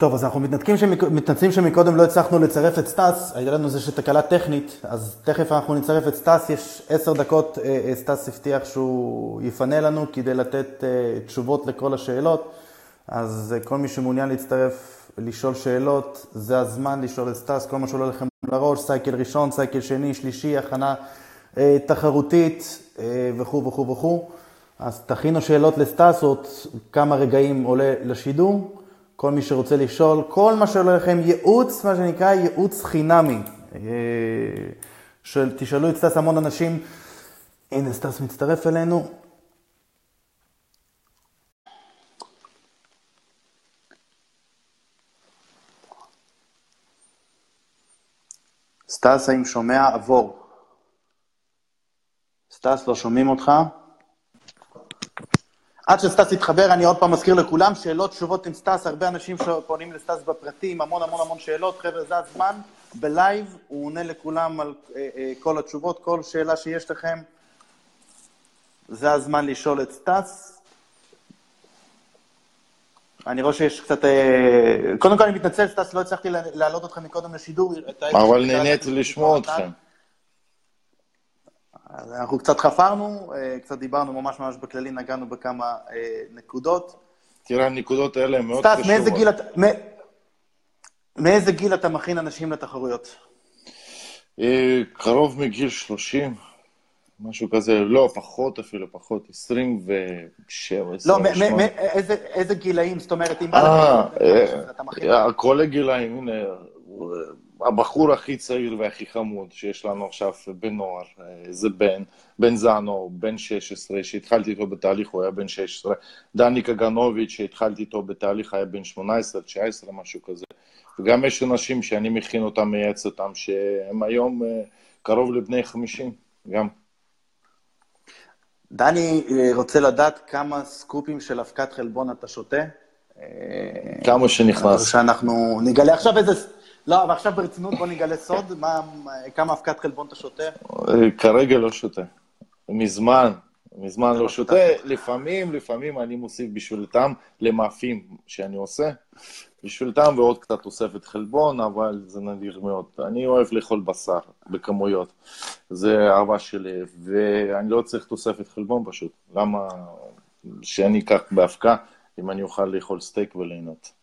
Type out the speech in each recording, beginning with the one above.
טוב, אז אנחנו מתנצלים שמקודם לא הצלחנו לצרף את סטאס, הייתה לנו איזושהי תקלה טכנית, אז תכף אנחנו נצרף את סטאס, יש עשר דקות, אה, אה, סטאס הבטיח שהוא יפנה לנו כדי לתת אה, תשובות לכל השאלות, אז כל מי שמעוניין להצטרף, לשאול שאלות, זה הזמן לשאול את סטאס, כל מה שעולה לכם לראש, cycle ראשון, cycle שני, שלישי, הכנה תחרותית וכו' וכו' וכו'. אז תכינו שאלות לסטאס, עוד כמה רגעים עולה לשידור. כל מי שרוצה לשאול, כל מה שעולה לכם, ייעוץ, מה שנקרא ייעוץ חינמי. אה, של, תשאלו את סטס המון אנשים, הנה סטס מצטרף אלינו. סטס, אתה שומע? עבור. סטס, לא שומעים אותך? עד שסטס יתחבר, אני עוד פעם מזכיר לכולם, שאלות, תשובות עם סטס, הרבה אנשים שפונים לסטס בפרטים, המון המון המון שאלות, חבר'ה, זה הזמן, ב live, הוא עונה לכולם על אה, אה, כל התשובות, כל שאלה שיש לכם, זה הזמן לשאול את סטס. אני רואה שיש קצת... אה, קודם כל אני מתנצל, סטס, לא הצלחתי להעלות אתכם מקודם לשידור. אבל נהניתי לשמוע אתכם. אז אנחנו קצת חפרנו, אה, קצת דיברנו ממש ממש בכללי, נגענו בכמה אה, נקודות. תראה, הנקודות האלה הן מאוד חשובות. סטס, מאיזה גיל, מאיזה גיל אתה מכין אנשים לתחרויות? אה, קרוב מגיל 30, משהו כזה, לא, פחות אפילו, פחות, 27, 28. לא, איזה גילאים, זאת אומרת, אם... אה, כל הגילאים, הנה, הבחור הכי צעיר והכי חמוד שיש לנו עכשיו בנוער, אה, זה בן, בן זאנו, בן 16, שהתחלתי איתו בתהליך, הוא היה בן 16, דני קגנוביץ', שהתחלתי איתו בתהליך, היה בן 18, 19, משהו כזה. וגם יש אנשים שאני מכין אותם, מייעץ אותם, שהם היום אה, קרוב לבני 50, גם. דני אה, רוצה לדעת כמה סקופים של אבקת חלבון אתה שותה. כמה שנכנס. שאנחנו נגלה עכשיו איזה... לא, אבל עכשיו ברצינות בוא נגלה סוד, מה, כמה אבקת חלבון אתה שותה? כרגע לא שותה. מזמן, מזמן לא, לא שותה. לפעמים, לפעמים אני מוסיף בשביל טעם למאפים שאני עושה. בשביל טעם ועוד קצת תוספת חלבון, אבל זה נדיר מאוד. אני אוהב לאכול בשר בכמויות. זה אהבה שלי, ואני לא צריך תוספת חלבון פשוט. למה שאני אקח באבקה אם אני אוכל לאכול סטייק וליהנות?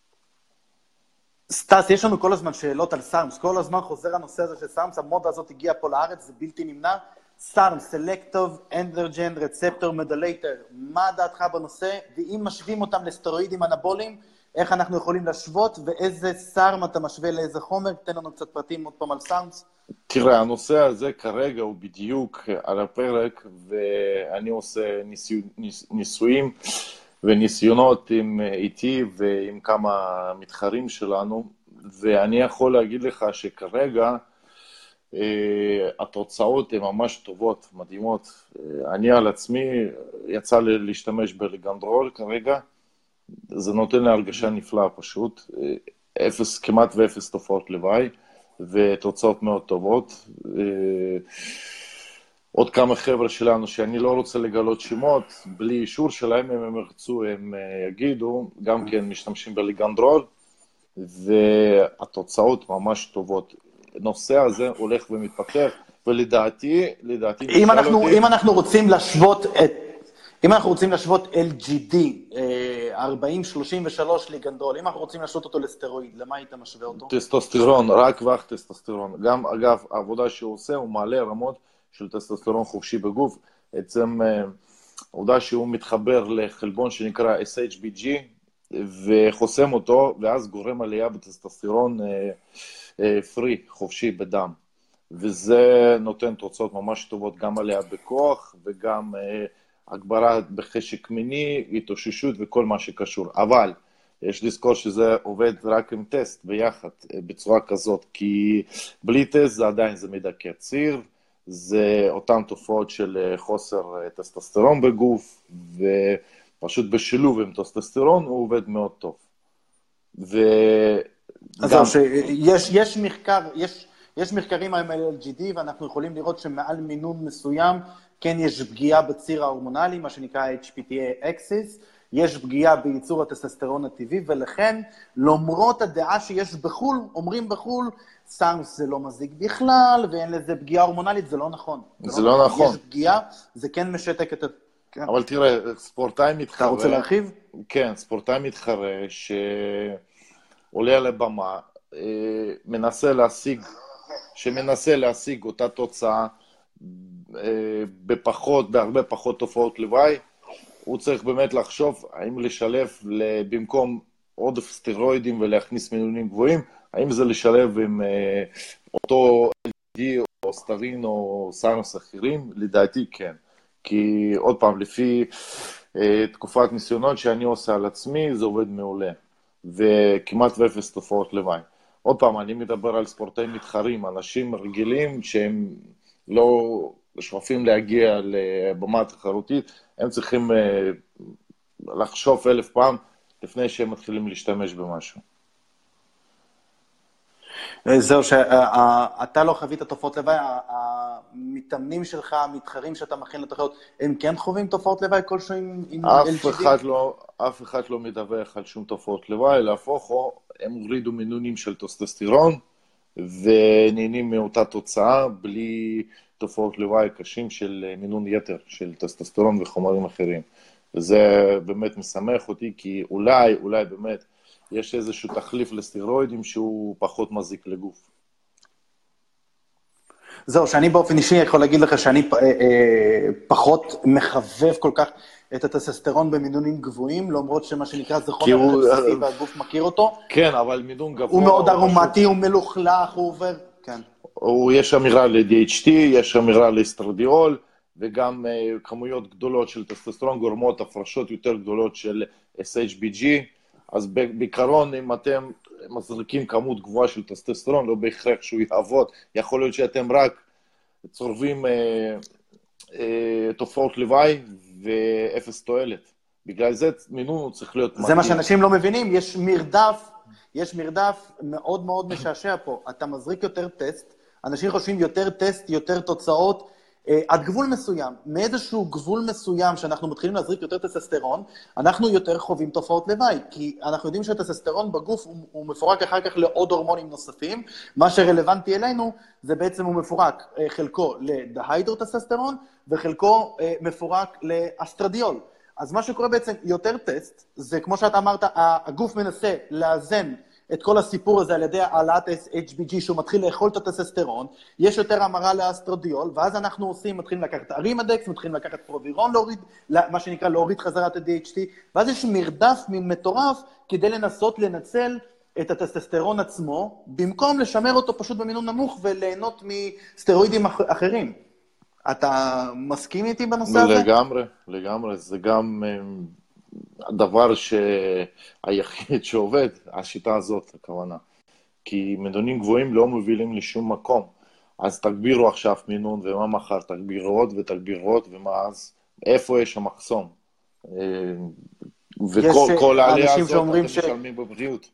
סטס, יש לנו כל הזמן שאלות על SARMs, כל הזמן חוזר הנושא הזה של SARMs, המודה הזאת הגיעה פה לארץ, זה בלתי נמנע. SARMs, selective androgen receptor modulator, מה דעתך בנושא? ואם משווים אותם לסטרואידים אנבוליים, איך אנחנו יכולים להשוות, ואיזה SARM אתה משווה לאיזה חומר? תן לנו קצת פרטים עוד פעם על SARMs. תראה, הנושא הזה כרגע הוא בדיוק על הפרק, ואני עושה ניסו, ניס, ניסויים. וניסיונות עם איתי ועם כמה מתחרים שלנו, ואני יכול להגיד לך שכרגע אה, התוצאות הן ממש טובות, מדהימות. אה, אני על עצמי, יצא לי להשתמש בליגנדרול כרגע, זה נותן לי הרגשה נפלאה פשוט, אה, אפס, כמעט ואפס תופעות לוואי, ותוצאות מאוד טובות. עוד כמה חבר'ה שלנו שאני לא רוצה לגלות שמות, בלי אישור שלהם, אם הם ירצו, הם אה, יגידו, גם כן משתמשים בליגנדרול, והתוצאות ממש טובות. הנושא הזה הולך ומתפתח, ולדעתי, לדעתי... אם אנחנו, אותי... אם אנחנו רוצים להשוות את... אם אנחנו רוצים להשוות LGD 40-33 אה, ליגנדרול, אם אנחנו רוצים להשוות אותו לסטרואיד, למה היית משווה אותו? טסטוסטרון, רק ואך טסטוסטרון. גם, אגב, העבודה שהוא עושה, הוא מעלה רמות של טסטוסטרון חופשי בגוף, עצם אה, העובדה שהוא מתחבר לחלבון שנקרא SHBG וחוסם אותו, ואז גורם עלייה בטסטוסטרון free, אה, אה, חופשי בדם. וזה נותן תוצאות ממש טובות, גם עלייה בכוח וגם הגברה בחשק מיני, התאוששות וכל מה שקשור. אבל יש לזכור שזה עובד רק עם טסט ביחד, בצורה כזאת, כי בלי טסט זה עדיין זה מדכא ציר, זה אותן תופעות של אה, חוסר אה, טסטוסטרון בגוף, ופשוט בשילוב עם טסטוסטרון הוא עובד מאוד טוב. ו... אז גם... שיש יש מחקר, יש, יש מחקרים על LGD, ואנחנו יכולים לראות שמעל מינון מסוים, כן יש פגיעה בציר ההורמונלי, מה שנקרא HPTA axis. יש פגיעה בייצור הטסטסטרון הטבעי, ולכן, למרות הדעה שיש בחו"ל, אומרים בחו"ל, סאנוס זה לא מזיק בכלל, ואין לזה פגיעה הורמונלית, זה לא נכון. זה לא, לא נכון. יש פגיעה, זה כן משתק את ה... כן. אבל תראה, ספורטאי מתחרה... אתה רוצה להרחיב? כן, ספורטאי מתחרה שעולה על הבמה, אה, מנסה להשיג, שמנסה להשיג אותה תוצאה אה, בפחות, בהרבה פחות תופעות לוואי, הוא צריך באמת לחשוב האם לשלב במקום עודף סטרואידים ולהכניס מינונים גבוהים, האם זה לשלב עם אה, אותו LD או סטרין או סאנוס אחרים? לדעתי כן. כי עוד פעם, לפי אה, תקופת ניסיונות שאני עושה על עצמי, זה עובד מעולה. וכמעט ואפס תופעות לוואי. עוד פעם, אני מדבר על ספורטאים מתחרים, אנשים רגילים שהם לא שואפים להגיע לבמה תחרותית, הם צריכים אה, לחשוב אלף פעם לפני שהם מתחילים להשתמש במשהו. זהו, שאתה לא חווית תופעות לוואי, המתאמנים שלך, המתחרים שאתה מכין לתחרות, הם כן חווים תופעות לוואי כלשהו עם אף אחד לא, אף אחד לא מדווח על שום תופעות לוואי, להפוך, או הם הורידו מינונים של טוסטסטירון, ונהנים מאותה תוצאה בלי תופעות לוואי קשים של מינון יתר, של טסטסטרון וחומרים אחרים. זה באמת משמח אותי, כי אולי, אולי באמת, יש איזשהו תחליף לסטרואידים שהוא פחות מזיק לגוף. זהו, שאני באופן אישי יכול להגיד לך שאני אה, אה, פחות מחבב כל כך את הטססטרון במינונים גבוהים, למרות שמה שנקרא זה חומר הוא... בסיסי אה, והגוף מכיר אותו. כן, אבל מינון גבוה... הוא מאוד ארומטי, הוא מלוכלך, הוא עובר... כן. יש אמירה ל-DHT, יש אמירה לאסטרדיול, וגם uh, כמויות גדולות של טסטסטרון גורמות הפרשות יותר גדולות של SHBG. אז בעיקרון, אם אתם מזריקים כמות גבוהה של טסטסטרון, לא בהכרח שהוא יעבוד. יכול להיות שאתם רק צורבים אה, אה, תופעות לוואי ואפס תועלת. בגלל זה מינון הוא צריך להיות זה מה שאנשים לא מבינים, יש מרדף, יש מרדף מאוד מאוד משעשע פה. אתה מזריק יותר טסט, אנשים חושבים יותר טסט, יותר תוצאות, אה, עד גבול מסוים, מאיזשהו גבול מסוים שאנחנו מתחילים להזריק יותר טססטרון, אנחנו יותר חווים תופעות לוואי, כי אנחנו יודעים שהטססטרון בגוף הוא, הוא מפורק אחר כך לעוד הורמונים נוספים, מה שרלוונטי אלינו זה בעצם הוא מפורק אה, חלקו לדהיידרוטססטרון וחלקו אה, מפורק לאסטרדיול. אז מה שקורה בעצם, יותר טסט, זה כמו שאתה אמרת, הגוף מנסה לאזן את כל הסיפור הזה על ידי העלאת HBG, שהוא מתחיל לאכול את הטססטרון, יש יותר המרה לאסטרדיול, ואז אנחנו עושים, מתחילים לקחת ארימדקס, מתחילים לקחת פרובירון להוריד, מה שנקרא להוריד חזרה את ה-DHT, ואז יש מרדף מטורף כדי לנסות לנצל את הטסטסטרון עצמו, במקום לשמר אותו פשוט במינון נמוך וליהנות מסטרואידים אחרים. אתה מסכים איתי בנושא הזה? לגמרי, לגמרי. זה גם אה, הדבר היחיד שעובד, השיטה הזאת, הכוונה. כי מינונים גבוהים לא מובילים לשום מקום. אז תגבירו עכשיו מינון, ומה מחר תגבירו עוד ותגבירו עוד, ומה אז? איפה יש המחסום? אה, וכל העלייה הזאת אתם ש... משלמים בבריאות.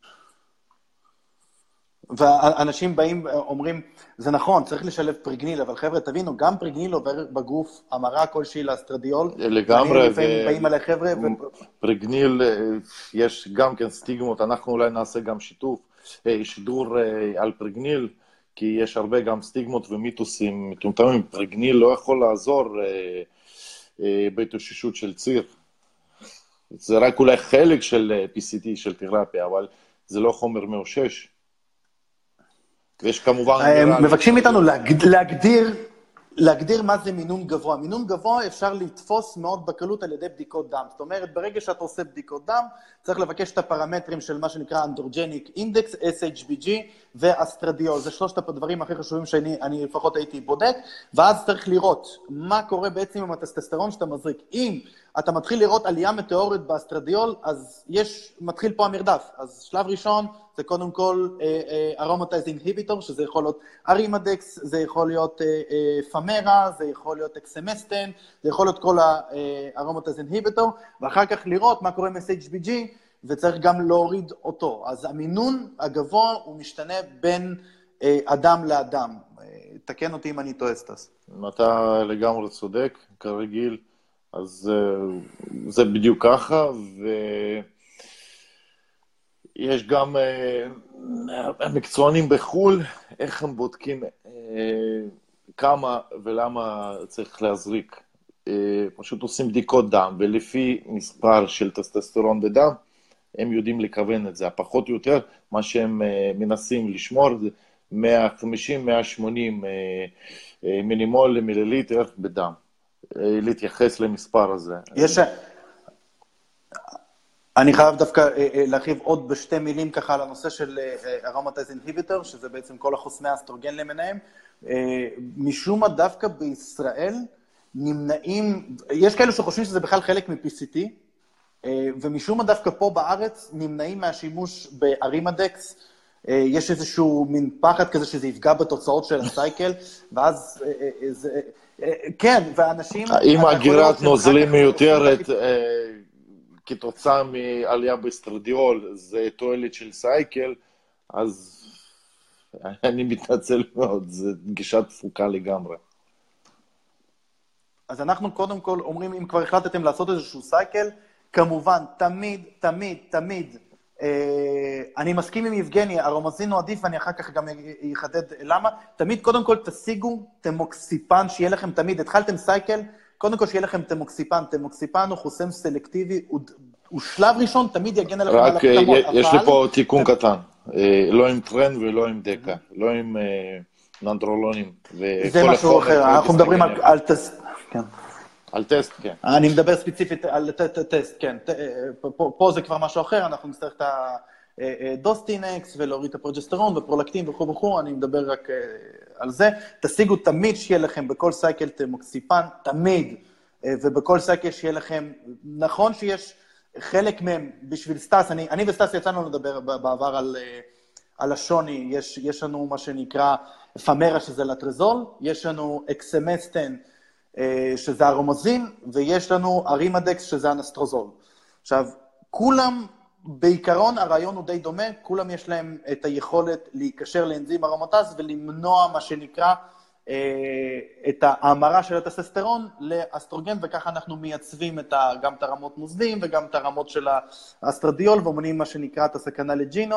ואנשים באים, אומרים, זה נכון, צריך לשלב פריגניל, אבל חבר'ה, תבינו, גם פריגניל עובר בגוף המרה כלשהי לאסטרדיול. לגמרי. לפעמים באים אליי חבר'ה ו... פריגניל, אה, יש גם כן סטיגמות, אנחנו אולי נעשה גם שיתוף, אה, שידור אה, על פריגניל, כי יש הרבה גם סטיגמות ומיתוסים מטומטמים. פריגניל לא יכול לעזור בהתאוששות של ציר. זה רק אולי חלק של PCT, של תרפיה, אבל זה לא חומר מאושש. ויש כמובן... אה, מבקשים מאיתנו להגדיר, להגדיר מה זה מינון גבוה. מינון גבוה אפשר לתפוס מאוד בקלות על ידי בדיקות דם. זאת אומרת, ברגע שאתה עושה בדיקות דם, צריך לבקש את הפרמטרים של מה שנקרא אנדרוג'ניק אינדקס, SHBG ואסטרדיול. זה שלושת הדברים הכי חשובים שאני לפחות הייתי בודק, ואז צריך לראות מה קורה בעצם עם הטסטסטרון שאתה מזריק. אם אתה מתחיל לראות עלייה מטאורית באסטרדיול, אז יש, מתחיל פה המרדף. אז שלב ראשון זה קודם כל aromatizing אה, inhibitor, אה, שזה יכול להיות ארימדקס, זה יכול להיות פמרה, אה, אה, זה יכול להיות אקסמסטן, זה יכול להיות כל ה aromatizing inhibitor, ואחר כך לראות מה קורה עם SHBG, וצריך גם להוריד אותו. אז המינון הגבוה הוא משתנה בין אדם לאדם. תקן אותי אם אני טועה, סטס. אתה לגמרי צודק, כרגיל. אז זה בדיוק ככה, ויש גם מקצוענים בחו"ל, איך הם בודקים כמה ולמה צריך להזריק. פשוט עושים בדיקות דם, ולפי מספר של טסטסטרון בדם, הם יודעים לכוון את זה. הפחות או יותר, מה שהם מנסים לשמור זה 150-180 מינימול למיליליטר בדם. להתייחס למספר הזה. יש... אני חייב דווקא להרחיב עוד בשתי מילים ככה על הנושא של ארומטייז אינהיביטור, שזה בעצם כל החוסמי האסטרוגן למיניהם. משום מה דווקא בישראל נמנעים, יש כאלו שחושבים שזה בכלל חלק מ-PCT, ומשום מה דווקא פה בארץ נמנעים מהשימוש בארימדקס, יש איזשהו מין פחד כזה שזה יפגע בתוצאות של הסייקל, ואז זה... כן, ואנשים... אם הגירת נוזלים מיותרת כתוצאה מעלייה באסטרדיול זה תועלת של סייקל, אז אני מתנצל מאוד, זו גישה תפוקה לגמרי. אז אנחנו קודם כל אומרים, אם כבר החלטתם לעשות איזשהו סייקל, כמובן, תמיד, תמיד, תמיד, אה, אני מסכים עם יבגני, ארומזין הוא עדיף, ואני אחר כך גם אחדד למה. תמיד, קודם כל, תשיגו תמוקסיפן, שיהיה לכם תמיד, התחלתם cycle, קודם כל שיהיה לכם תמוקסיפן. תמוקסיפן הוא חוסם סלקטיבי, הוא, הוא שלב ראשון, תמיד יגן עליכם על הפטמות. רק יש אבל... לי פה תיקון קטן, אה, לא עם טרן ולא עם דקה, לא עם אה, ננדרולונים. זה משהו אחר, אנחנו מדברים על, כן. על טסט, כן. אני מדבר ספציפית על טסט, כן. פה, פה זה כבר משהו אחר, אנחנו נצטרך את הדוסטינקס ולהוריד את הפרוג'סטרון ופרולקטין וכו' וכו', אני מדבר רק על זה. תשיגו תמיד שיהיה לכם בכל cycle תמוקסיפן, תמיד, ובכל cycle שיהיה לכם, נכון שיש חלק מהם בשביל סטאס, אני, אני וסטאס יצאנו לדבר בעבר על, על השוני, יש, יש לנו מה שנקרא פמרה שזה לטרזול, יש לנו אקסמסטן, שזה ארומזין, ויש לנו ארימדקס, שזה אנסטרוזול. עכשיו, כולם, בעיקרון הרעיון הוא די דומה, כולם יש להם את היכולת להיקשר לאנזים ארומטז ולמנוע מה שנקרא את ההמרה של הטסטוסטרון לאסטרוגן, וככה אנחנו מייצבים את ה, גם את הרמות נוזלים וגם את הרמות של האסטרדיול, ומונעים מה שנקרא את הסכנה לג'ינו.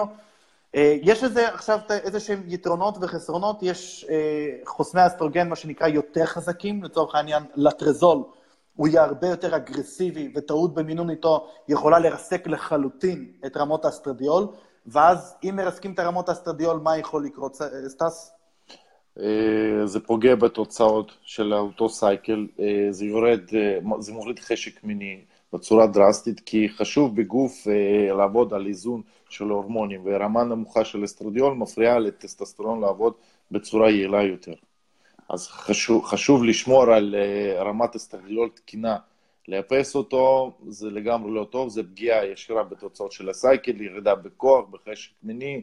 אה, יש לזה עכשיו איזה שהם יתרונות וחסרונות, יש אה, חוסמי אסטרוגן, מה שנקרא, יותר חזקים, לצורך העניין, לטרזול, הוא יהיה הרבה יותר אגרסיבי, וטעות במינון איתו יכולה לרסק לחלוטין את רמות האסטרדיול, ואז אם מרסקים את הרמות האסטרדיול, מה יכול לקרות, אה, סטס? זה פוגע בתוצאות של אותו cycle, זה יורד, זה מוריד חשק מיני בצורה דרסטית, כי חשוב בגוף לעבוד על איזון של הורמונים, ורמה נמוכה של אסטרדיול מפריעה לטסטסטרון לעבוד בצורה יעילה יותר. אז חשוב, חשוב לשמור על uh, רמת אסטרדיול תקינה. לאפס אותו זה לגמרי לא טוב, זה פגיעה ישירה בתוצאות של הסייקל, ירידה בכוח, בחשק מיני,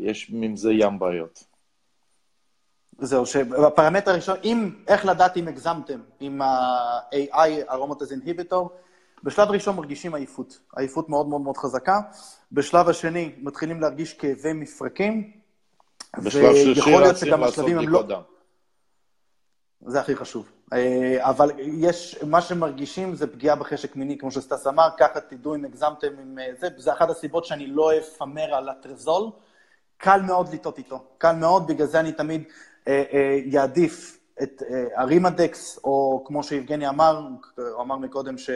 יש עם זה ים בעיות. זהו, שבפרמטר הראשון, אם, איך לדעת אם הגזמתם עם ה-AI, ארומטז אינהיביטור, בשלב ראשון מרגישים עייפות, עייפות מאוד מאוד מאוד חזקה. בשלב השני מתחילים להרגיש כאבי מפרקים. בשלב שלישי רצים לעשות בדיקות לא... דם. זה הכי חשוב. אה, אבל יש, מה שמרגישים זה פגיעה בחשק מיני, כמו שסטס אמר, ככה תדעו אם הגזמתם עם אה, זה, זה אחת הסיבות שאני לא אפמר על הטרזול. קל מאוד לטעות איתו, קל מאוד, בגלל זה אני תמיד אה, את ארימדקס, או כמו שיבגני אמר, הוא אמר מקודם ש...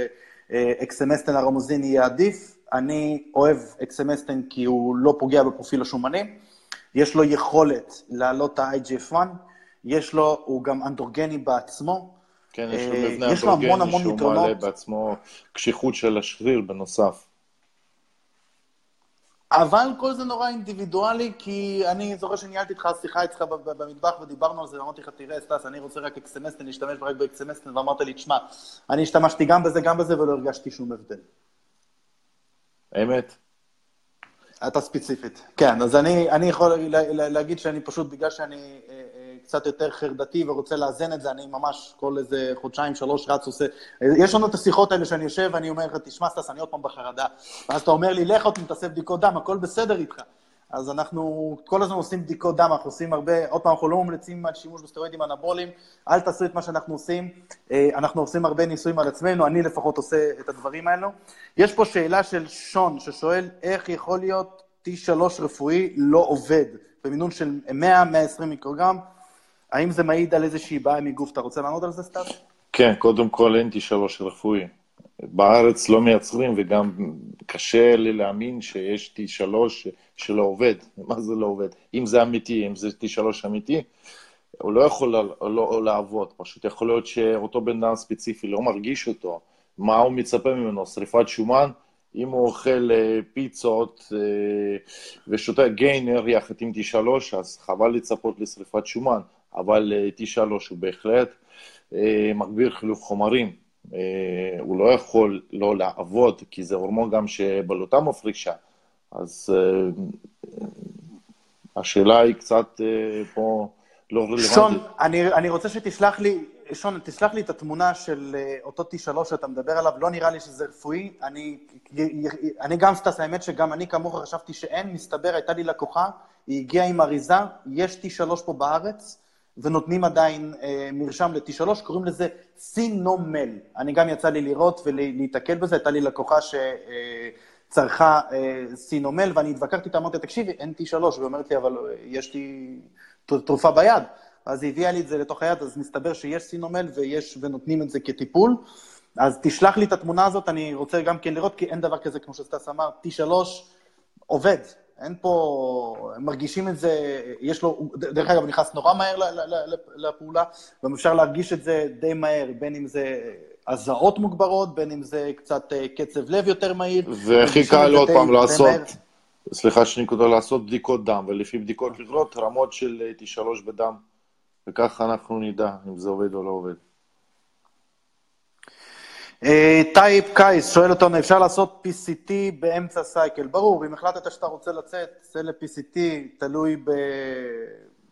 אקסמסטן ארומזין יהיה עדיף. אני אוהב אקסמסטן כי הוא לא פוגע בפרופיל השומנים. יש לו יכולת להעלות את ה-IGF-1, יש לו, הוא גם אנדרוגני בעצמו. כן, יש לו מבנה אה, אנדרוגני שהוא מעלה בעצמו קשיחות של השריר בנוסף. אבל כל זה נורא אינדיבידואלי, כי אני זוכר שניהלתי איתך שיחה אצלך במטבח ודיברנו על זה, ואמרתי לך, תראה, סטס, אני רוצה רק אקסמסטן, להשתמש רק באקסמסטן, ואמרת לי, תשמע, אני השתמשתי גם בזה, גם בזה, ולא הרגשתי שום הבדל. אמת. אתה ספציפית. כן, אז אני, אני יכול להגיד שאני פשוט, בגלל שאני אה, קצת יותר חרדתי ורוצה לאזן את זה, אני ממש כל איזה חודשיים, שלוש רץ עושה... יש לנו את השיחות האלה שאני יושב ואני אומר לך, תשמע, סטס, אני עוד פעם בחרדה. ואז אתה אומר לי, לך עוד תעשה בדיקות דם, הכל בסדר איתך. אז אנחנו כל הזמן עושים בדיקות דם, אנחנו עושים הרבה, עוד פעם, אנחנו לא ממליצים על שימוש בסטרואידים אנבוליים, אל תעשו את מה שאנחנו עושים, אה, אנחנו עושים הרבה ניסויים על עצמנו, אני לפחות עושה את הדברים האלו. יש פה שאלה של שון, ששואל איך יכול להיות T3 רפואי לא עובד, במינון של 100-120 מיקרוגרם, האם זה מעיד על איזושהי בעיה מגוף? אתה רוצה לענות על זה, סטאס? כן, קודם כל אין T3 רפואי. בארץ לא מייצרים, וגם קשה לי להאמין שיש T3 שלא עובד. מה זה לא עובד? אם זה אמיתי, אם זה T3 אמיתי, הוא לא יכול לא, לא לעבוד, פשוט יכול להיות שאותו בן אדם ספציפי לא מרגיש אותו. מה הוא מצפה ממנו? שריפת שומן? אם הוא אוכל אה, פיצות אה, ושותה גיינר יחד עם T3, אז חבל לצפות לשריפת שומן, אבל אה, T3 הוא בהחלט מגביר חילוף חומרים. הוא לא יכול לא לעבוד, כי זה הורמון גם שבלוטה מפרישה. אז השאלה היא קצת פה לא רלוונטית. שון, אני, אני רוצה שתסלח לי, שון, תסלח לי את התמונה של אה, אותו T3 שאתה מדבר עליו, לא נראה לי שזה רפואי. אני, אני גם סטס, האמת שגם אני כמוך חשבתי שאין, מסתבר, הייתה לי לקוחה, היא הגיעה עם אריזה, יש T3 פה בארץ, ונותנים עדיין אה, מרשם ל-T3, קוראים לזה סינומל. אני גם יצא לי לראות ולהיתקל בזה, הייתה לי לקוחה שצרכה אה, סינומל, ואני התווכחתי איתה, אמרתי, תקשיבי, אין T3, והיא אומרת לי, אבל אה, יש לי תרופה ביד. אז היא הביאה לי את זה לתוך היד, אז מסתבר שיש סינומל ויש, ונותנים את זה כטיפול. אז תשלח לי את התמונה הזאת, אני רוצה גם כן לראות, כי אין דבר כזה, כמו שסטס אמר, T3 עובד. אין פה, הם מרגישים את זה, יש לו, דרך אגב, נכנס נורא מהר לפעולה, גם אפשר להרגיש את זה די מהר, בין אם זה הזעות מוגברות, בין אם זה קצת אה, קצב לב יותר מהיר. והכי קל עוד פעם לעשות, סליחה שאני כותב, לעשות בדיקות דם, ולפי בדיקות לראות רמות של אה, T3 בדם. וככה אנחנו נדע אם זה עובד או לא עובד. אה, טייפ קייס שואל אותנו, אפשר לעשות PCT באמצע cycle? ברור, אם החלטת שאתה רוצה לצאת, צא ל-PCT, תלוי ב...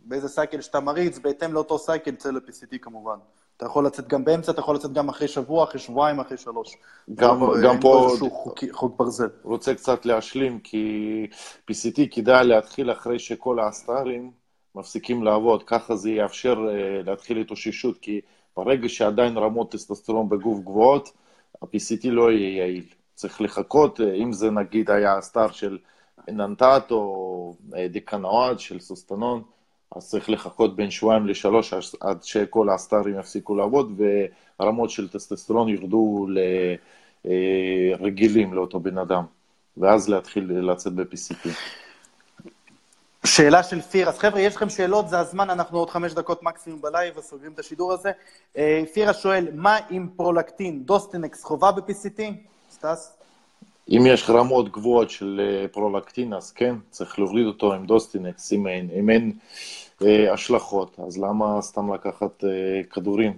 באיזה cycle שאתה מריץ, בהתאם לאותו cycle צא ל-PCT כמובן. אתה יכול לצאת גם באמצע, אתה יכול לצאת גם אחרי שבוע, אחרי שבועיים, אחרי שלוש. גם, גם פה... איזשהו חוק, חוק ברזל. רוצה קצת להשלים, כי PCT כדאי להתחיל אחרי שכל האסטרים מפסיקים לעבוד, ככה זה יאפשר uh, להתחיל התאוששות, כי ברגע שעדיין רמות טסטוסטרון בגוף גבוהות, ה-PCT לא יהיה יעיל. צריך לחכות, uh, אם זה נגיד היה הסטאר של ננטט או אה, דיקנואד של סוסטנון, אז צריך לחכות בין שבועיים לשלוש עד שכל האסטרים יפסיקו לעבוד ורמות של טסטוסטרון ירדו לרגילים לאותו בן אדם, ואז להתחיל לצאת ב-PCT. שאלה של פיר, אז חבר'ה, יש לכם שאלות, זה הזמן, אנחנו עוד חמש דקות מקסימום בלייב וסוגרים את השידור הזה. אה, פירה שואל, מה עם פרולקטין? דוסטינקס חובה ב-PCT? סטס? אם יש רמות גבוהות של אה, פרולקטין, אז כן, צריך להוריד אותו עם דוסטינקס, אם אין, אם אין אה, השלכות, אז למה סתם לקחת אה, כדורים?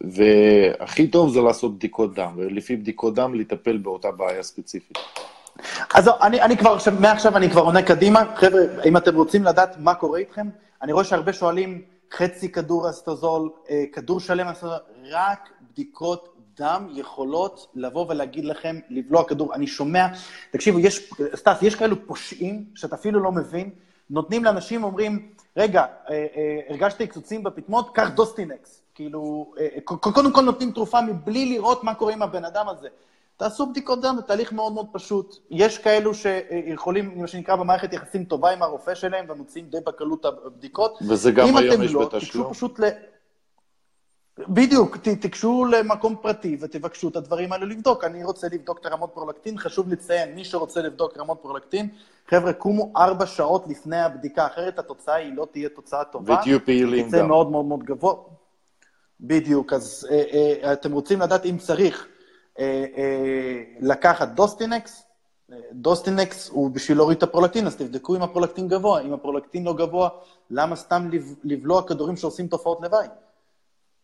והכי טוב זה לעשות בדיקות דם, ולפי בדיקות דם לטפל באותה בעיה ספציפית. אז אני, אני כבר, מעכשיו אני כבר עונה קדימה. חבר'ה, אם אתם רוצים לדעת מה קורה איתכם, אני רואה שהרבה שואלים חצי כדור אסטוזול, אה, כדור שלם אסטוזול, רק בדיקות דם יכולות לבוא ולהגיד לכם, לבלוע כדור. אני שומע, תקשיבו, יש, סטס, יש כאלו פושעים שאתה אפילו לא מבין, נותנים לאנשים, אומרים, רגע, אה, אה, הרגשתי עקצוצים בפטמות, קח דוסטינקס. כאילו, קודם כל נותנים תרופה מבלי לראות מה קורה עם הבן אדם הזה. תעשו בדיקות דם, זה תהליך מאוד מאוד פשוט. יש כאלו שיכולים, מה שנקרא, במערכת יחסים טובה עם הרופא שלהם, ומוציאים די בקלות הבדיקות. וזה גם היום יש לא, בתשלום. אם אתם לא, תיגשו פשוט ל... בדיוק, תיגשו למקום פרטי ותבקשו את הדברים האלו לבדוק. אני רוצה לבדוק את הרמות פרולקטין, חשוב לציין, מי שרוצה לבדוק רמות פרולקטין, חבר'ה, קומו ארבע שעות לפני הבדיקה, אחרת התוצאה היא לא תהיה תוצאה טובה. ותהיו פעילים גם. יצא מאוד מאוד מאוד גבוה. בדיוק, אז אה, אה, אתם רוצים לדעת אם צריך לקחת דוסטינקס, דוסטינקס הוא בשביל להוריד את הפרולקטין, אז תבדקו אם הפרולקטין גבוה. אם הפרולקטין לא גבוה, למה סתם לבלוע כדורים שעושים תופעות לוואי?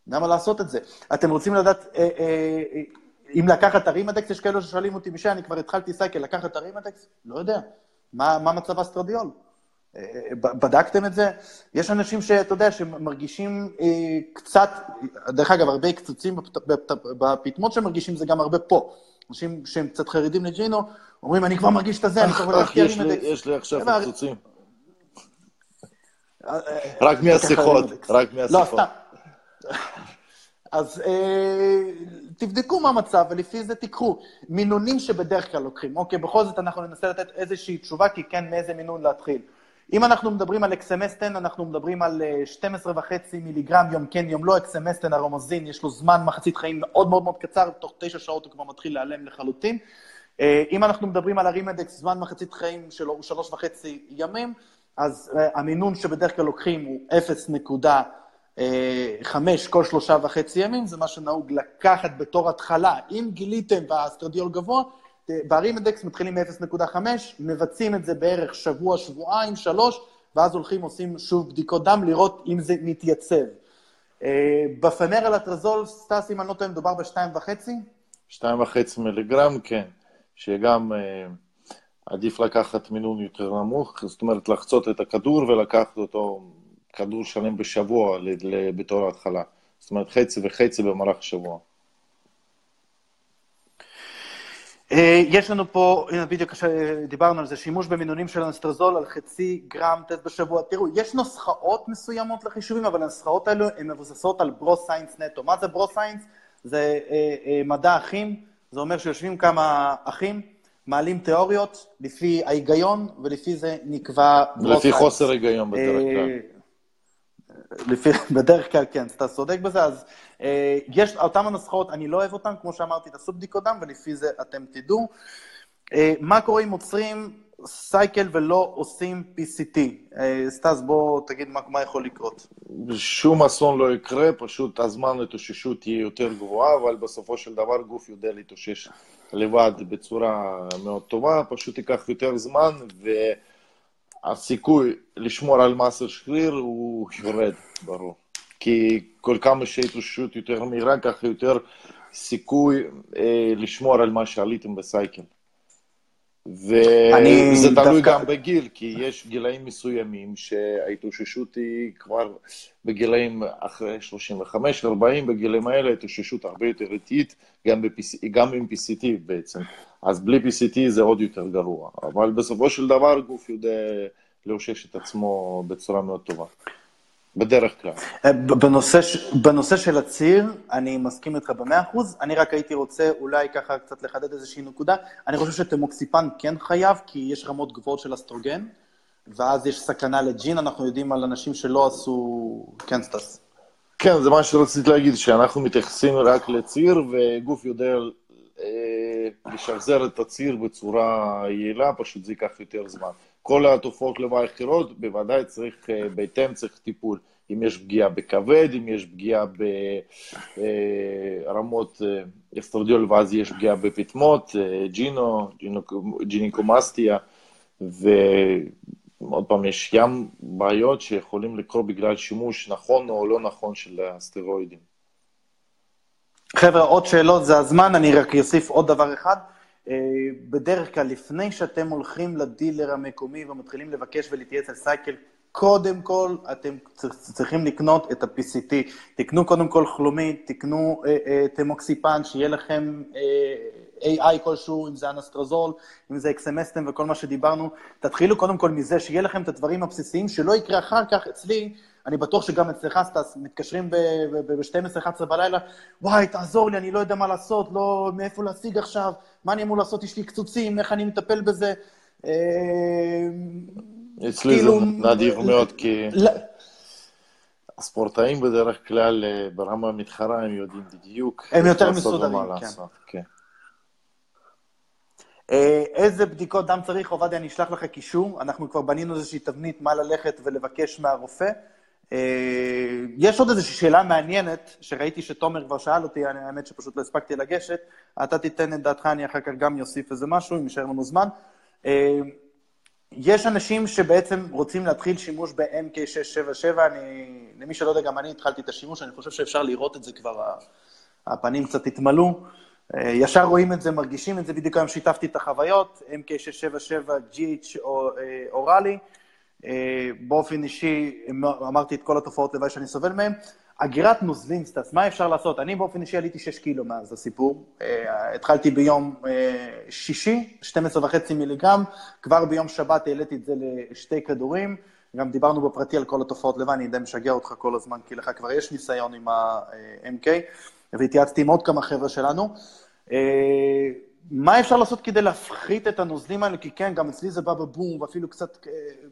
למה לעשות את זה? אתם רוצים לדעת אה, אה, אם לקחת הרימדקס? יש כאלו ששואלים אותי, מישהו, אני כבר התחלתי סייקל, לקחת הרימדקס? לא יודע. מה מצב האסטרדיול? בדקתם את זה? יש אנשים שאתה יודע, שמרגישים אה, קצת, דרך אגב, הרבה קצוצים בפטמות שמרגישים זה גם הרבה פה. אנשים שהם קצת חרדים לג'ינו, אומרים, אני כבר מרגיש את הזה, אני כבר הולך להרים אינדקס. יש לי עכשיו פצוצים. רק מהשיחות, רק מהשיחות. לא, סתם. אז אה, תבדקו מה המצב, ולפי זה תיקחו. מינונים שבדרך כלל לוקחים. אוקיי, בכל זאת אנחנו ננסה לתת איזושהי תשובה, כי כן, מאיזה מינון להתחיל. אם אנחנו מדברים על אקסמסטן, אנחנו מדברים על 12.5 אה, מיליגרם יום כן, יום לא, אקסמסטן ארומזין, יש לו זמן מחצית חיים מאוד מאוד מאוד קצר, תוך תשע שעות הוא כבר מתחיל להיעלם לחלוטין. אה, אם אנחנו מדברים על ארימידקס, זמן מחצית חיים שלו הוא שלוש וחצי ימים, אז אה, המינון שבדרך כלל לוקחים הוא 0.5 כל שלושה וחצי ימים, זה מה שנהוג לקחת בתור התחלה. אם גיליתם והאסטרדיול גבוה, בערים אינדקס מתחילים מ-0.5, מבצעים את זה בערך שבוע, שבועיים, שלוש, ואז הולכים, עושים שוב בדיקות דם, לראות אם זה מתייצב. אה, בפנרל הטרזול, סטס, אם אני לא טועה, מדובר ב-2.5? 2.5 מיליגרם, כן. שגם אה, עדיף לקחת מינון יותר נמוך, זאת אומרת לחצות את הכדור ולקחת אותו כדור שלם בשבוע בתור ההתחלה. זאת אומרת חצי וחצי במהלך השבוע. אה, יש לנו פה, הנה בדיוק דיברנו על זה, שימוש במינונים של אנסטרזול על חצי גרם טסט בשבוע. תראו, יש נוסחאות מסוימות לחישובים, אבל הנוסחאות האלו הן מבוססות על bro-science נטו. מה זה bro-science? זה אה, אה, מדע אחים, זה אומר שיושבים כמה אחים, מעלים תיאוריות לפי ההיגיון, ולפי זה נקבע bro-science. לפי חוסר היגיון בדרך כלל. לפי, בדרך כלל כן, אתה צודק בזה, אז אה, יש, אותן הנוסחאות, אני לא אוהב אותן, כמו שאמרתי, תעשו בדיקות דם, ולפי זה אתם תדעו. אה, מה קורה אם עוצרים סייקל ולא עושים PCT? אה, סטס, בוא תגיד מה, מה יכול לקרות. שום אסון לא יקרה, פשוט הזמן להתאוששות יהיה יותר גבוהה, אבל בסופו של דבר גוף יודע להתאושש לבד בצורה מאוד טובה, פשוט ייקח יותר זמן, ו... הסיכוי לשמור על מסה שריר הוא יורד, ברור. כי כל כמה שההתאוששות יותר מהירה, ככה יותר סיכוי אה, לשמור על מה שעליתם בסייקל. וזה תלוי דווקא... גם בגיל, כי יש גילאים מסוימים שההתאוששות היא כבר בגילאים אחרי 35-40, בגילאים האלה ההתאוששות הרבה יותר איטית, גם, בפס... גם עם PCT בעצם. אז בלי PCT זה עוד יותר גרוע. אבל בסופו של דבר גוף יודע לאושש את עצמו בצורה מאוד טובה. בדרך כלל. אה, בנושא, בנושא של הציר, אני מסכים איתך במאה אחוז, אני רק הייתי רוצה אולי ככה קצת לחדד איזושהי נקודה. אני חושב שטמוקסיפן כן חייב, כי יש רמות גבוהות של אסטרוגן, ואז יש סכנה לג'ין, אנחנו יודעים על אנשים שלא עשו כן סטס. כן, זה מה שרציתי להגיד, שאנחנו מתייחסים רק לציר, וגוף יודע לשחזר את הציר בצורה יעילה, פשוט זה ייקח יותר זמן. כל התופעות לוואי האחרות, בוודאי צריך, אה, בהתאם צריך טיפול. אם יש פגיעה בכבד, אם יש פגיעה ברמות אה, אסטרדיול, ואז יש פגיעה בפטמות, ג'ינו, ג'יניקומסטיה, ועוד פעם, יש ים בעיות שיכולים לקרות בגלל שימוש נכון או לא נכון של הסטרואידים. חבר'ה, עוד שאלות, זה הזמן, אני רק אוסיף עוד דבר אחד. אה, בדרך כלל, לפני שאתם הולכים לדילר המקומי ומתחילים לבקש ולהתייעץ על cycle, קודם כל אתם צריכים לקנות את ה-PCT. תקנו קודם כל כלומיד, תקנו אה, אה, תמוקסיפן, שיהיה לכם AI כלשהו, אם זה אנסטרזול, אם זה אקסמסטן וכל מה שדיברנו. תתחילו קודם כל מזה, שיהיה לכם את הדברים הבסיסיים, שלא יקרה אחר כך אצלי. אני בטוח שגם אצלך, סטס, מתקשרים ב-12-11 בלילה, וואי, תעזור לי, אני לא יודע מה לעשות, לא, מאיפה להשיג עכשיו, מה אני אמור לעשות, יש לי קצוצים, איך אני מטפל בזה. אה, אצלי זה כאילו, נדיר מאוד, כי הספורטאים בדרך כלל אה, ברמה המתחרה, הם יודעים בדיוק. הם יותר מסודרים, כן. כן. אה, איזה בדיקות דם צריך, עובדיה, אני אשלח לך קישור. אנחנו כבר בנינו איזושהי תבנית מה ללכת ולבקש מהרופא. אה, יש עוד איזושהי שאלה מעניינת, שראיתי שתומר כבר שאל אותי, האמת שפשוט לא הספקתי לגשת, אתה תיתן את דעתך, אני אחר כך גם אוסיף איזה משהו, אם יישאר לנו זמן. אה, יש אנשים שבעצם רוצים להתחיל שימוש ב-MK677, אני, למי שלא יודע, גם אני התחלתי את השימוש, אני חושב שאפשר לראות את זה כבר, הפנים קצת התמלאו. אה, ישר רואים את זה, מרגישים את זה, בדיוק היום שיתפתי את החוויות, MK677 GH אוראלי. אה, באופן אישי אמרתי את כל התופעות לוואי שאני סובל מהן. אגירת נוזלים, סטס, מה אפשר לעשות? אני באופן אישי עליתי 6 קילו מאז הסיפור. אה, התחלתי ביום אה, שישי, 12 וחצי מיליגרם, כבר ביום שבת העליתי את זה לשתי כדורים. גם דיברנו בפרטי על כל התופעות לבד, אני די משגע אותך כל הזמן, כי לך כבר יש ניסיון עם ה-MK, והתייעצתי עם עוד כמה חבר'ה שלנו. אה, מה אפשר לעשות כדי להפחית את הנוזלים האלה? כי כן, גם אצלי זה בא בבום, ואפילו קצת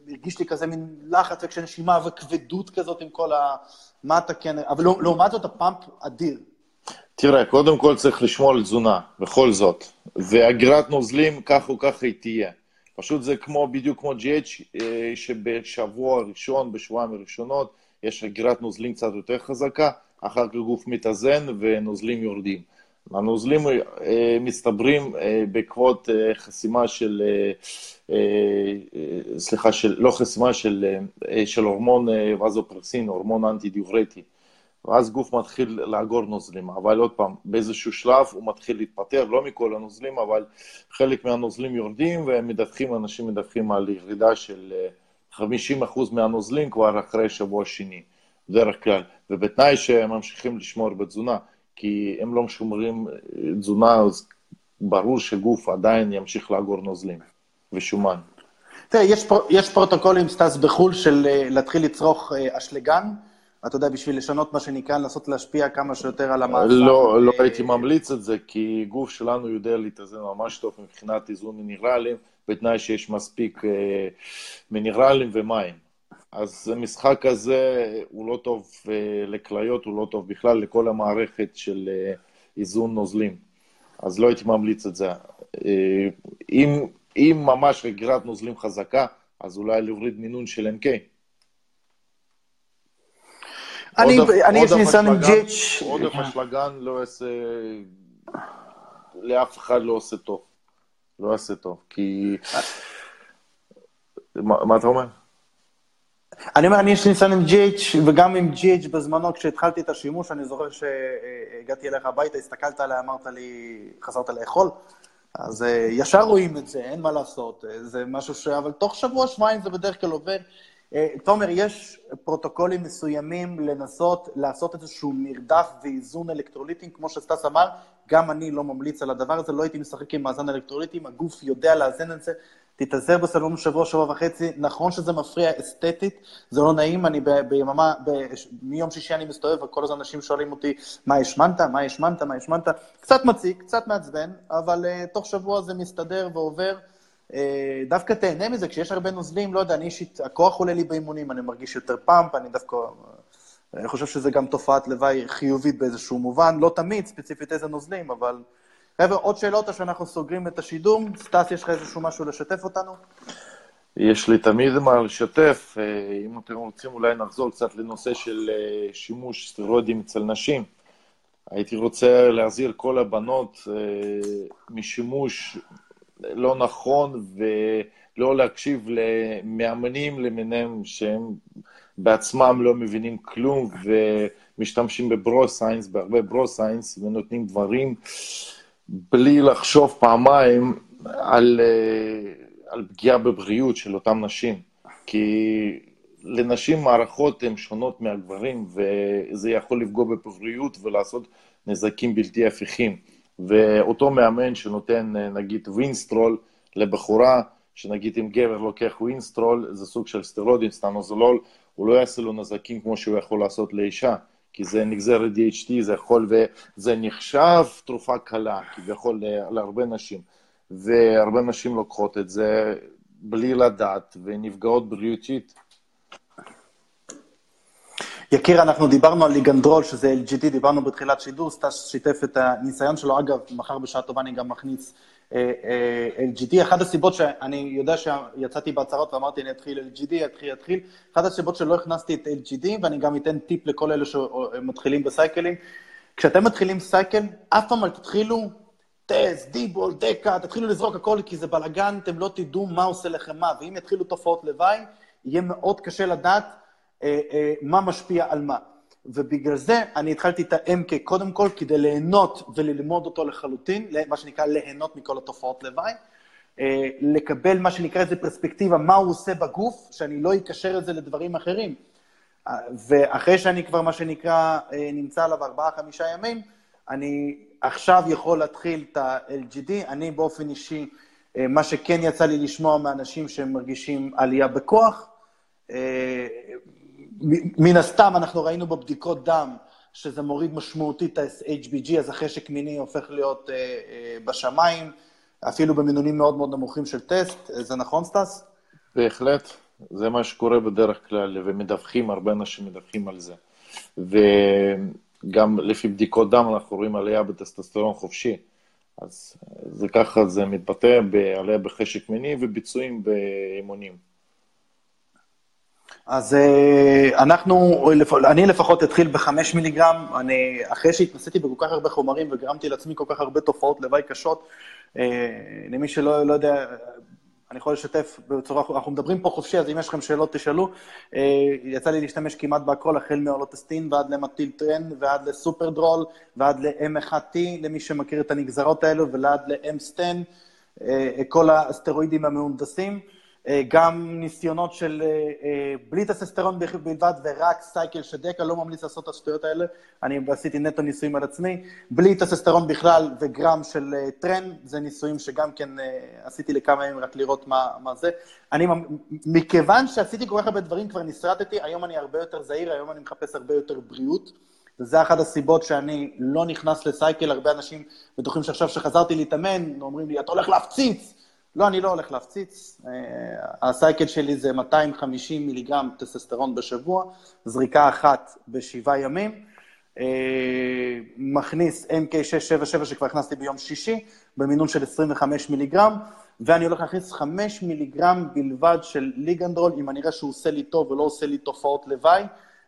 הרגיש לי כזה מין לחץ וכשנשימה וכבדות כזאת עם כל ה... מה אתה כן... אבל לא, לעומת זאת הפאמפ אדיר. תראה, קודם כל צריך לשמור על תזונה, בכל זאת. ואגירת נוזלים, כך או כך היא תהיה. פשוט זה כמו, בדיוק כמו GH, אה, שבשבוע הראשון, בשבועיים הראשונות, יש אגירת נוזלים קצת יותר חזקה, אחר כך גוף מתאזן ונוזלים יורדים. הנוזלים אה, מסתברים אה, בעקבות חסימה של, סליחה, של, לא חסימה, של, של הורמון וזופרסין, הורמון אנטי-דיורטי. ואז גוף מתחיל לאגור נוזלים, אבל עוד פעם, באיזשהו שלב הוא מתחיל להתפטר, לא מכל הנוזלים, אבל חלק מהנוזלים יורדים, ומדווחים, אנשים מדווחים על ירידה של 50% מהנוזלים כבר אחרי שבוע שני, בדרך כלל, ובתנאי שהם ממשיכים לשמור בתזונה, כי הם לא משומרים תזונה, אז ברור שגוף עדיין ימשיך לאגור נוזלים ושומן. תראה, יש, יש פרוטוקולים, סטס, בחו"ל של להתחיל לצרוך אשלגן. אתה יודע, בשביל לשנות מה שנקרא, לנסות להשפיע כמה שיותר על המאזן. לא, לא הייתי ממליץ את זה, כי גוף שלנו יודע להתאזן ממש טוב מבחינת איזון מינרלים, בתנאי שיש מספיק אה, מינרלים ומים. אז המשחק הזה הוא לא טוב אה, לכליות, הוא לא טוב בכלל לכל המערכת של אה, איזון נוזלים. אז לא הייתי ממליץ את זה. אם, אם ממש רגירת נוזלים חזקה, אז אולי להוריד מינון של MK. אני יש לי ניסיון עם ג'יץ'. עודף אשלגן לא יעשה, לאף אחד לא עושה טוב. לא יעשה טוב, כי... מה אתה אומר? אני אומר, אני יש לי ניסיון עם GH, וגם עם GH בזמנו, כשהתחלתי את השימוש, אני זוכר שהגעתי אליך הביתה, הסתכלת עליי, אמרת לי, חזרת לאכול, אז אה, ישר רואים את זה, אין מה לעשות, אה, זה משהו ש... אבל תוך שבוע, שבועיים זה בדרך כלל עובד. אה, תומר, יש פרוטוקולים מסוימים לנסות לעשות איזשהו מרדף ואיזון אלקטרוליטים, כמו שסטס אמר, גם אני לא ממליץ על הדבר הזה, לא הייתי משחק עם מאזן אלקטרוליטים, הגוף יודע לאזן את זה, תתאזר בסלון שבוע, שבוע וחצי, נכון שזה מפריע אסתטית, זה לא נעים, אני ביממה, ב, מיום שישי אני מסתובב, וכל הזמן אנשים שואלים אותי, מה השמנת, מה השמנת, מה השמנת, קצת מציק, קצת מעצבן, אבל uh, תוך שבוע זה מסתדר ועובר. אה, דווקא תהנה מזה, כשיש הרבה נוזלים, לא יודע, אני אישית, הכוח עולה לי באימונים, אני מרגיש יותר פאמפ, אני דווקא, אני חושב שזה גם תופעת לוואי חיובית באיזשהו מובן, לא תמיד, ספציפית איזה נוזלים, אבל... חבר'ה, עוד שאלות או שאנחנו סוגרים את השידור? סטס, יש לך איזשהו משהו לשתף אותנו? יש לי תמיד מה לשתף. אה, אם אתם רוצים, אולי נחזור קצת לנושא של אה, שימוש סטרואידים אצל נשים. הייתי רוצה להזהיר כל הבנות משימוש לא נכון ולא להקשיב למאמנים למיניהם שהם בעצמם לא מבינים כלום ומשתמשים ב bro-science, בהרבה bro-science ונותנים דברים בלי לחשוב פעמיים על, אה, על פגיעה בבריאות של אותן נשים. כי לנשים מערכות הן שונות מהגברים וזה יכול לפגוע בבריאות ולעשות נזקים בלתי הפיכים. ואותו מאמן שנותן נגיד ווינסטרול לבחורה, שנגיד אם גבר לוקח ווינסטרול, זה סוג של סטרואידים, סטנוזולול, הוא לא יעשה לו נזקים כמו שהוא יכול לעשות לאישה, כי זה נגזרת DHT, זה יכול, וזה נחשב תרופה קלה, כביכול להרבה נשים, והרבה נשים לוקחות את זה בלי לדעת, ונפגעות בריאותית. יקיר, אנחנו דיברנו על ליגנדרול, שזה LGD, דיברנו בתחילת שידור, סטאס שיתף את הניסיון שלו. אגב, מחר בשעה טובה אני גם מכניס LGD. אחת הסיבות שאני יודע שיצאתי בהצהרות ואמרתי, אני אתחיל LGD, אתחיל, אתחיל. אחת הסיבות שלא הכנסתי את LGD, ואני גם אתן טיפ לכל אלה שמתחילים בסייקלים. כשאתם מתחילים סייקל, אף פעם אל תתחילו טס, דיבול, דקה, תתחילו לזרוק הכל, כי זה בלאגן, אתם לא תדעו מה עושה לכם מה. ואם יתחילו תופעות לוואי, יהיה מאוד קשה לדעת אה, אה, מה משפיע על מה. ובגלל זה אני התחלתי את ה-MK קודם כל כדי ליהנות וללמוד אותו לחלוטין, מה שנקרא ליהנות מכל התופעות לוואי, אה, לקבל מה שנקרא איזה פרספקטיבה, מה הוא עושה בגוף, שאני לא אקשר את זה לדברים אחרים. ואחרי שאני כבר, מה שנקרא, נמצא עליו ארבעה-חמישה ימים, אני עכשיו יכול להתחיל את ה-LGD. אני באופן אישי, מה שכן יצא לי לשמוע מאנשים שהם מרגישים עלייה בכוח, מן הסתם, אנחנו ראינו בבדיקות דם שזה מוריד משמעותית את ה-HBG, אז החשק מיני הופך להיות אה, אה, בשמיים, אפילו במינונים מאוד מאוד נמוכים של טסט. זה נכון, סטס? בהחלט, זה מה שקורה בדרך כלל, ומדווחים, הרבה אנשים מדווחים על זה. וגם לפי בדיקות דם אנחנו רואים עלייה בטסטוסטרון חופשי. אז זה ככה זה מתבטא בעלייה בחשק מיני וביצועים באימונים. אז אה, אנחנו, אני לפחות אתחיל בחמש מיליגרם, אני, אחרי שהתנסיתי בכל כך הרבה חומרים וגרמתי לעצמי כל כך הרבה תופעות לוואי קשות, אה, למי שלא לא יודע, אני יכול לשתף בצורה, אנחנו מדברים פה חופשי, אז אם יש לכם שאלות תשאלו. אה, יצא לי להשתמש כמעט בהכל, החל מאולוטסטין ועד למטיל טרן ועד לסופר דרול ועד ל-M1T, למי שמכיר את הנגזרות האלו, ועד ל-M-סטן, כל הסטרואידים המהונדסים. אה, גם ניסיונות של אה, אה, בלי טססטרון בלבד ורק סייקל שדקה, לא ממליץ לעשות את השטויות האלה, אני עשיתי נטו ניסויים על עצמי, בלי טססטרון בכלל וגרם של טרן, זה ניסויים שגם כן עשיתי לכמה ימים רק לראות מה, מה זה. אני, מכיוון שעשיתי כל כך הרבה דברים, כבר נסרטתי, היום אני הרבה יותר זהיר, היום אני מחפש הרבה יותר בריאות. וזה אחת הסיבות שאני לא נכנס לסייקל, הרבה אנשים בטוחים שעכשיו שחזרתי להתאמן, אומרים לי, אתה הולך להפציץ, לא, אני לא הולך להפציץ. אה, הסייקל שלי זה 250 מיליגרם טססטרון בשבוע, זריקה אחת בשבעה ימים. אה, מכניס MK677 שכבר הכנסתי ביום שישי, במינון של 25 מיליגרם, ואני הולך להכניס 5 מיליגרם בלבד של ליגנדרול, אם אני אראה שהוא עושה לי טוב ולא עושה לי תופעות לוואי,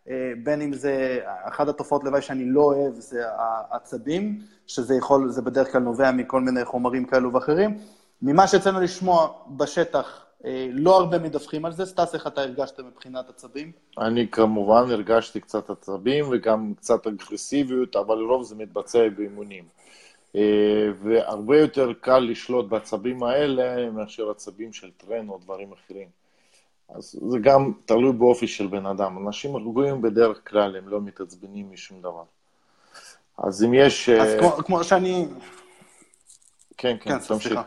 אה, בין אם זה, אחת התופעות לוואי שאני לא אוהב זה העצבים, שזה יכול, זה בדרך כלל נובע מכל מיני חומרים כאלו ואחרים. ממה שיצאנו לשמוע בשטח, אה, לא הרבה מדווחים על זה. סטס, איך אתה הרגשת מבחינת עצבים? אני כמובן הרגשתי קצת עצבים וגם קצת אגרסיביות, אבל לרוב זה מתבצע באימונים. אה, והרבה יותר קל לשלוט בעצבים האלה מאשר עצבים של טרן או דברים אחרים. אז זה גם תלוי באופי של בן אדם. אנשים רגועים בדרך כלל, הם לא מתעצבנים משום דבר. אז אם יש... אז אה, כמו, כמו שאני... כן, כן, כן תמשיך.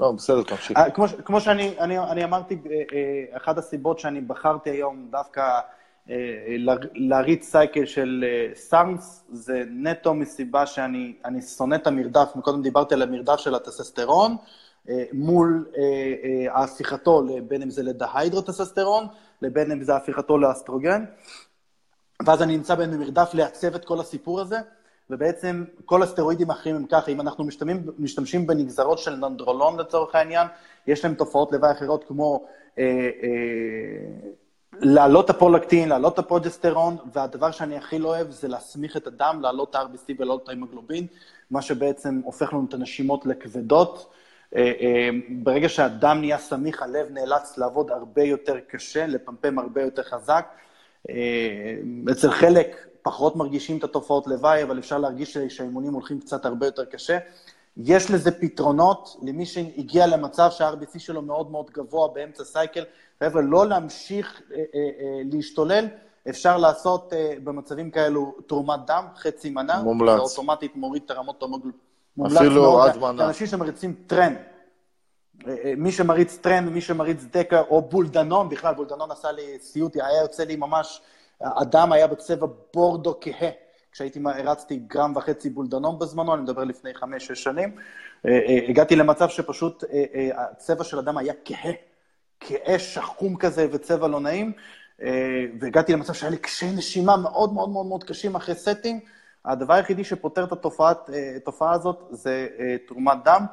לא, בסדר, תמשיך. אה, כמו, כמו שאני אני, אני אמרתי, אה, אה, אחת הסיבות שאני בחרתי היום דווקא להריץ cycle של SARMs, זה נטו מסיבה שאני שונא את המרדף, מקודם דיברתי על המרדף של הטסטוסטרון, מול ההפיכתו, בין אם זה לדיהידרוטסטוסטרון, לבין אם זה הפיכתו לאסטרוגן, ואז אני נמצא במרדף לעצב את כל הסיפור הזה. ובעצם כל הסטרואידים האחרים הם ככה, אם אנחנו משתמשים, משתמשים בנגזרות של ננדרולון לצורך העניין, יש להם תופעות לוואי אחרות כמו אה, אה, להעלות הפרולקטין, להעלות את הפרוג'סטרון, והדבר שאני הכי לא אוהב זה להסמיך את הדם, להעלות את ה-RBC ולהעלות את ההימוגלובין, מה שבעצם הופך לנו את הנשימות לכבדות. אה, אה, ברגע שהדם נהיה סמיך, הלב נאלץ לעבוד הרבה יותר קשה, לפמפם הרבה יותר חזק. אה, אצל חלק פחות מרגישים את התופעות לוואי, אבל אפשר להרגיש שהאימונים הולכים קצת הרבה יותר קשה. יש לזה פתרונות למי שהגיע למצב שה-RBC שלו מאוד מאוד גבוה באמצע סייקל. חבר'ה, לא להמשיך אה, אה, אה, להשתולל, אפשר לעשות אה, במצבים כאלו תרומת דם, חצי מנה. מומלץ. זה אוטומטית מוריד את הרמות המוגל... אפילו עד מנה. אנשים שמריצים טרן. אה, אה, מי שמריץ טרן, מי שמריץ דקה, או בולדנון, בכלל בולדנון עשה לי סיוט, היה יוצא לי ממש... הדם היה בצבע בורדו כהה. כשהייתי, הרצתי גרם וחצי בולדנון בזמנו, אני מדבר לפני חמש-שש שנים, אה, אה, הגעתי למצב שפשוט אה, הצבע של הדם היה כהה, כהה שחום כזה וצבע לא נעים, והגעתי למצב שהיה לי קשיי נשימה מאוד מאוד מאוד מאוד קשים אחרי סטים. הדבר היחידי שפותר את התופעה הזאת זה תרומת דם.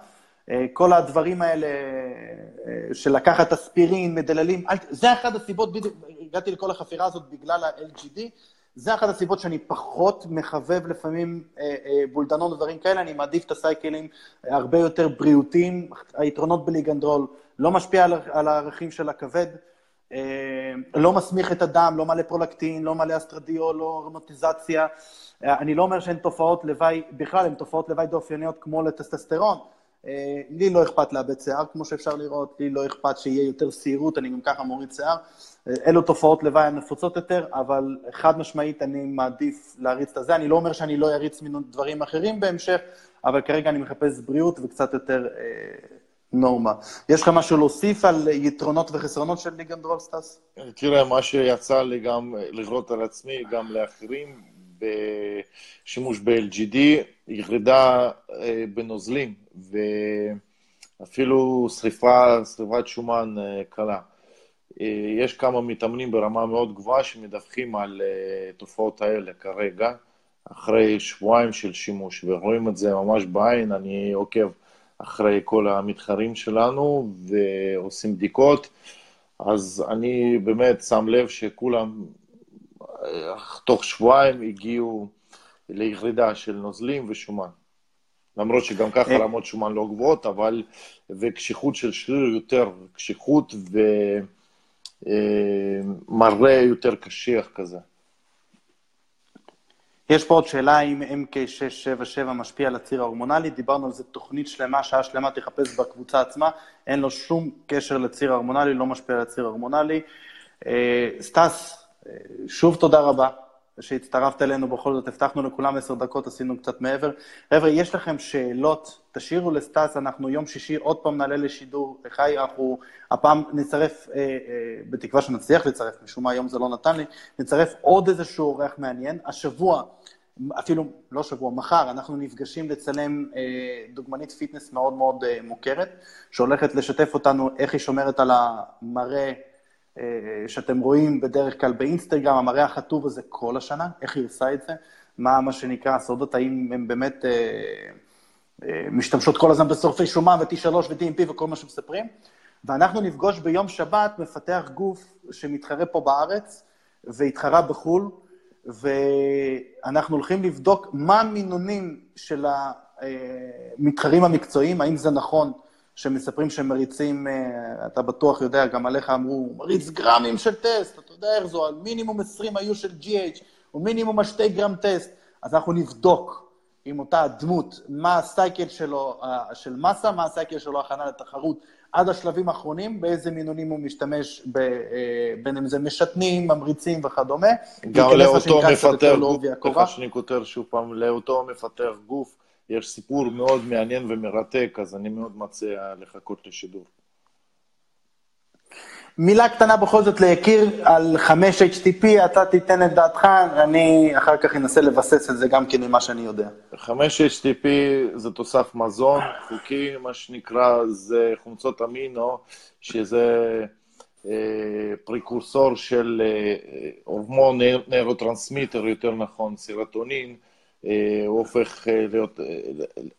אה, כל הדברים האלה אה, של לקחת אספירין, מדללים, זה אחת הסיבות, בדיוק, הגעתי לכל החפירה הזאת בגלל ה-LGD, זה אחת הסיבות שאני פחות מחבב לפעמים אה, בולדנון ודברים כאלה, אני מעדיף את הסייקלים הרבה יותר בריאותיים, היתרונות בליגנדרול לא משפיע על, על הערכים של הכבד, לא מסמיך את הדם, לא מלא פרולקטין, לא מלא אסטרדיול, לא הרמטיזציה. אני לא אומר שהן תופעות לוואי, בכלל הן תופעות לוואי דאופייניות כמו לטסטסטרון, אה, לי לא אכפת לאבד שיער, כמו שאפשר לראות, לי לא אכפת שיהיה יותר שעירות, אני גם ככה מוריד שיער. אה, אלו תופעות לוואי הנפוצות יותר, אבל חד משמעית אני מעדיף להריץ את הזה. אני לא אומר שאני לא אריץ דברים אחרים בהמשך, אבל כרגע אני מחפש בריאות וקצת יותר אה, נורמה. יש לך משהו להוסיף על יתרונות וחסרונות של ליגנדרול, סטאס? תראה, מה שיצא לי גם לראות על עצמי, גם לאחרים, בשימוש ב-LGD, ירידה אה, בנוזלים, ואפילו שריפה, שריפת שומן אה, קלה. אה, יש כמה מתאמנים ברמה מאוד גבוהה שמדווחים על תופעות האלה כרגע, אחרי שבועיים של שימוש, ורואים את זה ממש בעין, אני עוקב אחרי כל המתחרים שלנו ועושים בדיקות, אז אני באמת שם לב שכולם תוך שבועיים הגיעו לירידה של נוזלים ושומן. למרות שגם ככה אה. רמות שומן לא גבוהות, אבל, וקשיחות של שריר יותר, קשיחות ומראה יותר קשיח כזה. יש פה עוד שאלה אם MK677 משפיע על הציר ההורמונלי, דיברנו על זה תוכנית שלמה, שעה שלמה, תחפש בקבוצה עצמה, אין לו שום קשר לציר ההורמונלי, לא משפיע על הציר ההורמונלי. אה, סטס, שוב תודה רבה שהצטרפת אלינו, בכל זאת הבטחנו לכולם עשר דקות, עשינו קצת מעבר. חבר'ה, יש לכם שאלות, תשאירו לסטאס, אנחנו יום שישי עוד פעם נעלה לשידור, חי, אנחנו הפעם נצרף, אה, אה, בתקווה שנצליח לצרף, משום מה היום זה לא נתן לי, נצרף עוד איזשהו אורח מעניין. השבוע, אפילו לא שבוע, מחר, אנחנו נפגשים לצלם אה, דוגמנית fitness מאוד מאוד אה, מוכרת, שהולכת לשתף אותנו איך היא שומרת על המראה אה, שאתם רואים בדרך כלל באינסטגרם, המראה החטוב הזה כל השנה, איך היא עושה את זה, מה מה שנקרא הסודות, האם הם באמת אה, אה, משתמשות כל הזמן בשורפי שומן ו-T3 ו-DMP וכל מה שמספרים. ואנחנו נפגוש ביום שבת מפתח גוף שמתחרה פה בארץ והתחרה בחו"ל, ואנחנו הולכים לבדוק מה המינונים של המתחרים המקצועיים, האם זה נכון שמספרים שהם מריצים, אה, אתה בטוח יודע, גם עליך אמרו, מריץ גרמים של טסט, אתה יודע איך זו, על מינימום 20 היו של GH, או מינימום השתי גרם טסט. אז אנחנו נבדוק עם אותה דמות, מה הסייקל שלו, אה, של מסה, מה הסייקל שלו הכנה לתחרות, עד השלבים האחרונים, באיזה מינונים הוא משתמש, ב, אה, בין אם זה משתנים, ממריצים וכדומה. גם לאותו מפטר גוף, סליחה שאני כותר שוב פעם, לאותו מפטר גוף, יש סיפור מאוד מעניין ומרתק, אז אני מאוד מציע לחכות לשידור. מילה קטנה בכל זאת ליקיר על 5-HTP, אתה תיתן את דעתך, אני אחר כך אנסה לבסס את זה גם כן ממה שאני יודע. 5-HTP זה תוסף מזון חוקי, מה שנקרא, זה חומצות אמינו, שזה אה, פריקורסור של אה, הורמון נוירוטרנסמיטר, יותר נכון, סרטונין, אה, הוא הופך אה, להיות, אה,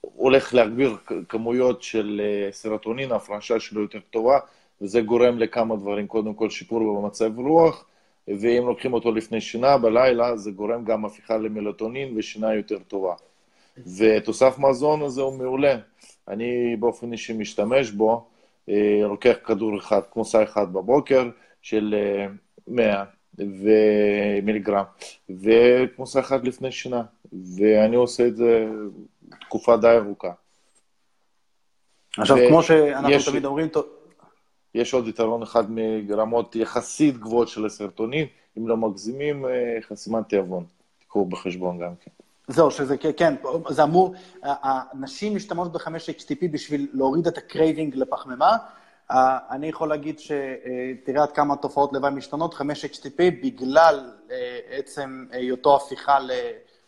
הולך להגביר כמויות של סרטונין, ההפרשה שלו יותר טובה, וזה גורם לכמה דברים, קודם כל שיפור במצב רוח, ואם לוקחים אותו לפני שינה, בלילה, זה גורם גם הפיכה למלטונין ושינה יותר טובה. ותוסף מזון הזה הוא מעולה. אני באופן אישי משתמש בו, לוקח כדור אחד, כמוסה אחת בבוקר, של 100 מיליגרם, וכמוסה אחת לפני שינה. ואני עושה את זה תקופה די ארוכה. עכשיו, כמו שאנחנו, תמיד אומרים... יש עוד יתרון אחד מרמות יחסית גבוהות של הסרוטונין, אם לא מגזימים, אה, חסימת תיאבון. תקחו בחשבון גם כן. זהו, שזה כן, זה אמור, הנשים משתמשות ב-5-HTP בשביל להוריד את ה craving לפחמימה. אני יכול להגיד שתראה עד כמה תופעות לוואי משתנות, 5-HTP בגלל אה, עצם היותו הפיכה ל...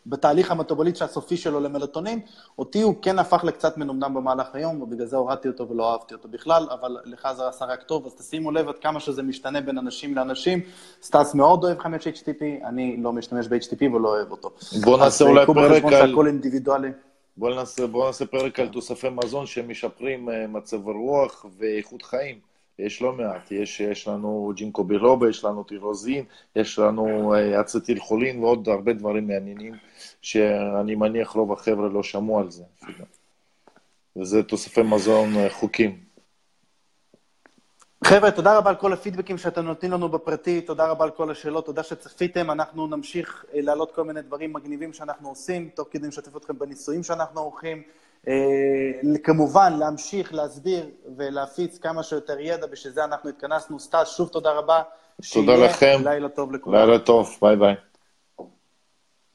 בתהליך המטבולי הסופי שלו למלטונין, אותי הוא כן הפך לקצת מנומנם במהלך היום, ובגלל זה הורדתי אותו ולא אהבתי אותו בכלל, אבל לך זה עשה רק טוב, אז תשימו לב עד כמה שזה משתנה בין אנשים לאנשים. סטאס מאוד אוהב 5-HTP, אני לא משתמש ב-HTP ולא אוהב אותו. בוא נעשה אולי פרק על... הכל אינדיבידואלי. בוא נעשה, בוא נעשה פרק על תוספי מזון שמשפרים אה, מצב רוח ואיכות חיים. יש לא מעט, יש, יש לנו ג'ינקו בילובה, יש לנו טירוזין, יש לנו אה, אצטיל חולין ועוד הרבה דברים מעניינים שאני מניח רוב החבר'ה לא שמעו על זה וזה תוספי מזון אה, חוקים. חבר'ה, תודה רבה על כל הפידבקים שאתם נותנים לנו בפרטי, תודה רבה על כל השאלות, תודה שצפיתם, אנחנו נמשיך אה, להעלות כל מיני דברים מגניבים שאנחנו עושים, תוך כדי לשתף אתכם בניסויים שאנחנו עורכים. כמובן, להמשיך להסביר ולהפיץ כמה שיותר ידע, בשביל זה אנחנו התכנסנו. סטאס, שוב תודה רבה. תודה לכם. לילה טוב לכולם. לילה טוב, ביי ביי.